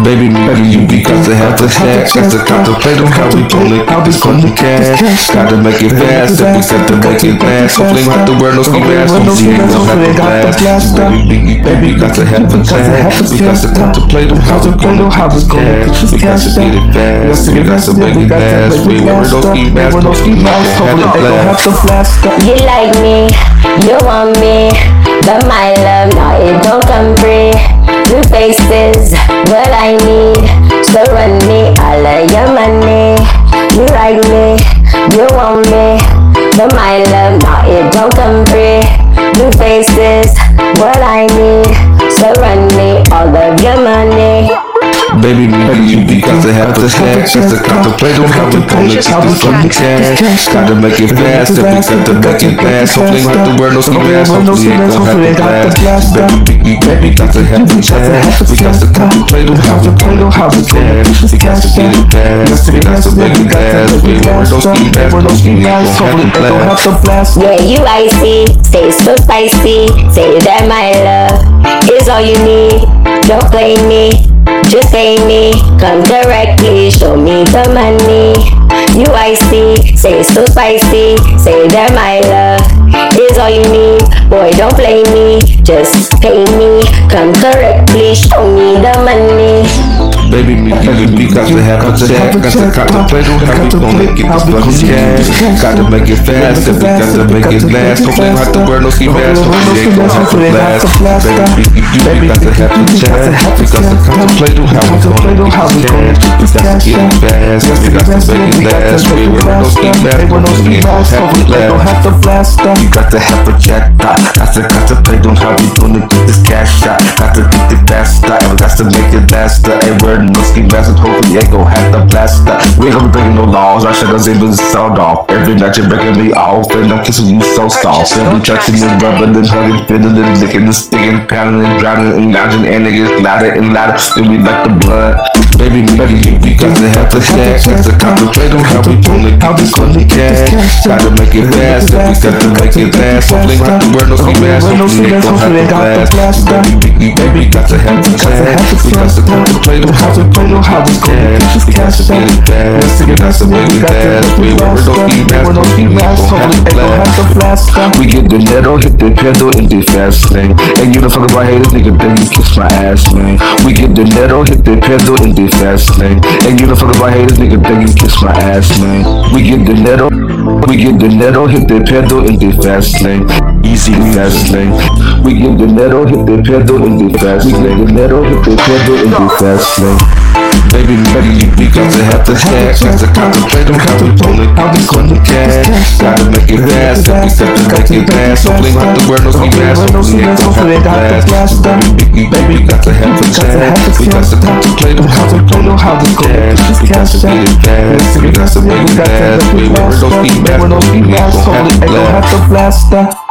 Baby, maybe you because to have the stack. Got to contemplate on how we gonna get this funny cash. Gotta make it fast, and we set to make it last. Hopefully, not the world no ski mask. Hopefully, ain't gonna have to blast. Baby, baby, got to have the cash. We got to contemplate on how we this cash. We got to get it fast. We got to make it last. We wear no ski mask. Hopefully, ain't gonna have to blast. You like me, you want me, your money. You like me, you want me, but my love, no, it don't come free. Two faces, what I need, so run me all of your money. Baby, maybe you because to have the stack. Got to contemplate on how we gonna get this funny cash. Gotta make it fast, and we got to make it last. Hopefully, not the world no ski mask. Hopefully, ain't gonna have to blast. Baby, baby, got to have the cash. We got to contemplate on how we gonna get this cash. We got to get it fast. We got to make it last. We wear no ski mask. Hopefully, ain't gonna have to blast. Yeah, you icy, stay so spicy. Say that my love is all you need. Don't play me, just pay me. Come directly, show me the money. You icy, say so spicy. Say that my love is all you need. Boy, don't play me, just pay me. Come correctly, show me the money. Baby, me, you we got to have a check. Got to contemplate on how we gonna get this fucking cash. Got to make it fast, and we got to make it last. Hopefully, not the world no ski mask. Ain't gonna have to blast. Baby, we got to have a check. We got to contemplate on how we gonna get this cash. We got to get it fast, we got to make it last. We wear no ski mask. Hopefully, ain't gonna have to blast. You got to have a check. Got to contemplate on how we gonna get this cash shot. Got to get it faster, and got to make it faster. Ain't wearing no ski mask, hopefully ain't gon' have to blast that. We ain't gonna be breaking no laws, I should have been sound off. Every night you're breaking me off, and I'm kissing you so soft. And we touching and rubbing and hugging, feeling and licking and sticking, pounding and drowning and lounging, and it gets louder and louder, and we like the blood. Baby, baby, we got to have the stack, got to concentrate on how we gonna get this money cash. Gotta make it fast, we got to make it last. Hopefully, not the world mask, ain't gon' have to blast. Baby, baby, got to have the cash, we got to contemplate on how we gonna how we get this cash. Get it fast, we got to make it last. We wear no ski mask, hopefully ain't gon' have to blast. We get the netto, hit the pedal in the fast lane. And you the fuck about haters, nigga, then you kiss my ass, man. We get the netto, hit the pedal in the fast lane. And you the fuck about haters, nigga, then you kiss my ass, man. We get the netto, we get the netto, hit the pedal in the fast lane. Easy fast lane. We get the netto, hit the pedal in the fast lane. We get the netto, hit the pedal in the fast lane. Baby, baby, we got to have the stack. Got to contemplate on how we gonna how we gonna cash. Gotta make it fast, we set to make it last. Hopefully, not the world no mask. Hopefully, ain't gonna have to blast. Baby, baby, got to have the stack. We got to contemplate on how we gonna how we gonna cash. We got to get it fast, we got to make it last. We wear no ski mask. Hopefully, ain't gonna have to blast.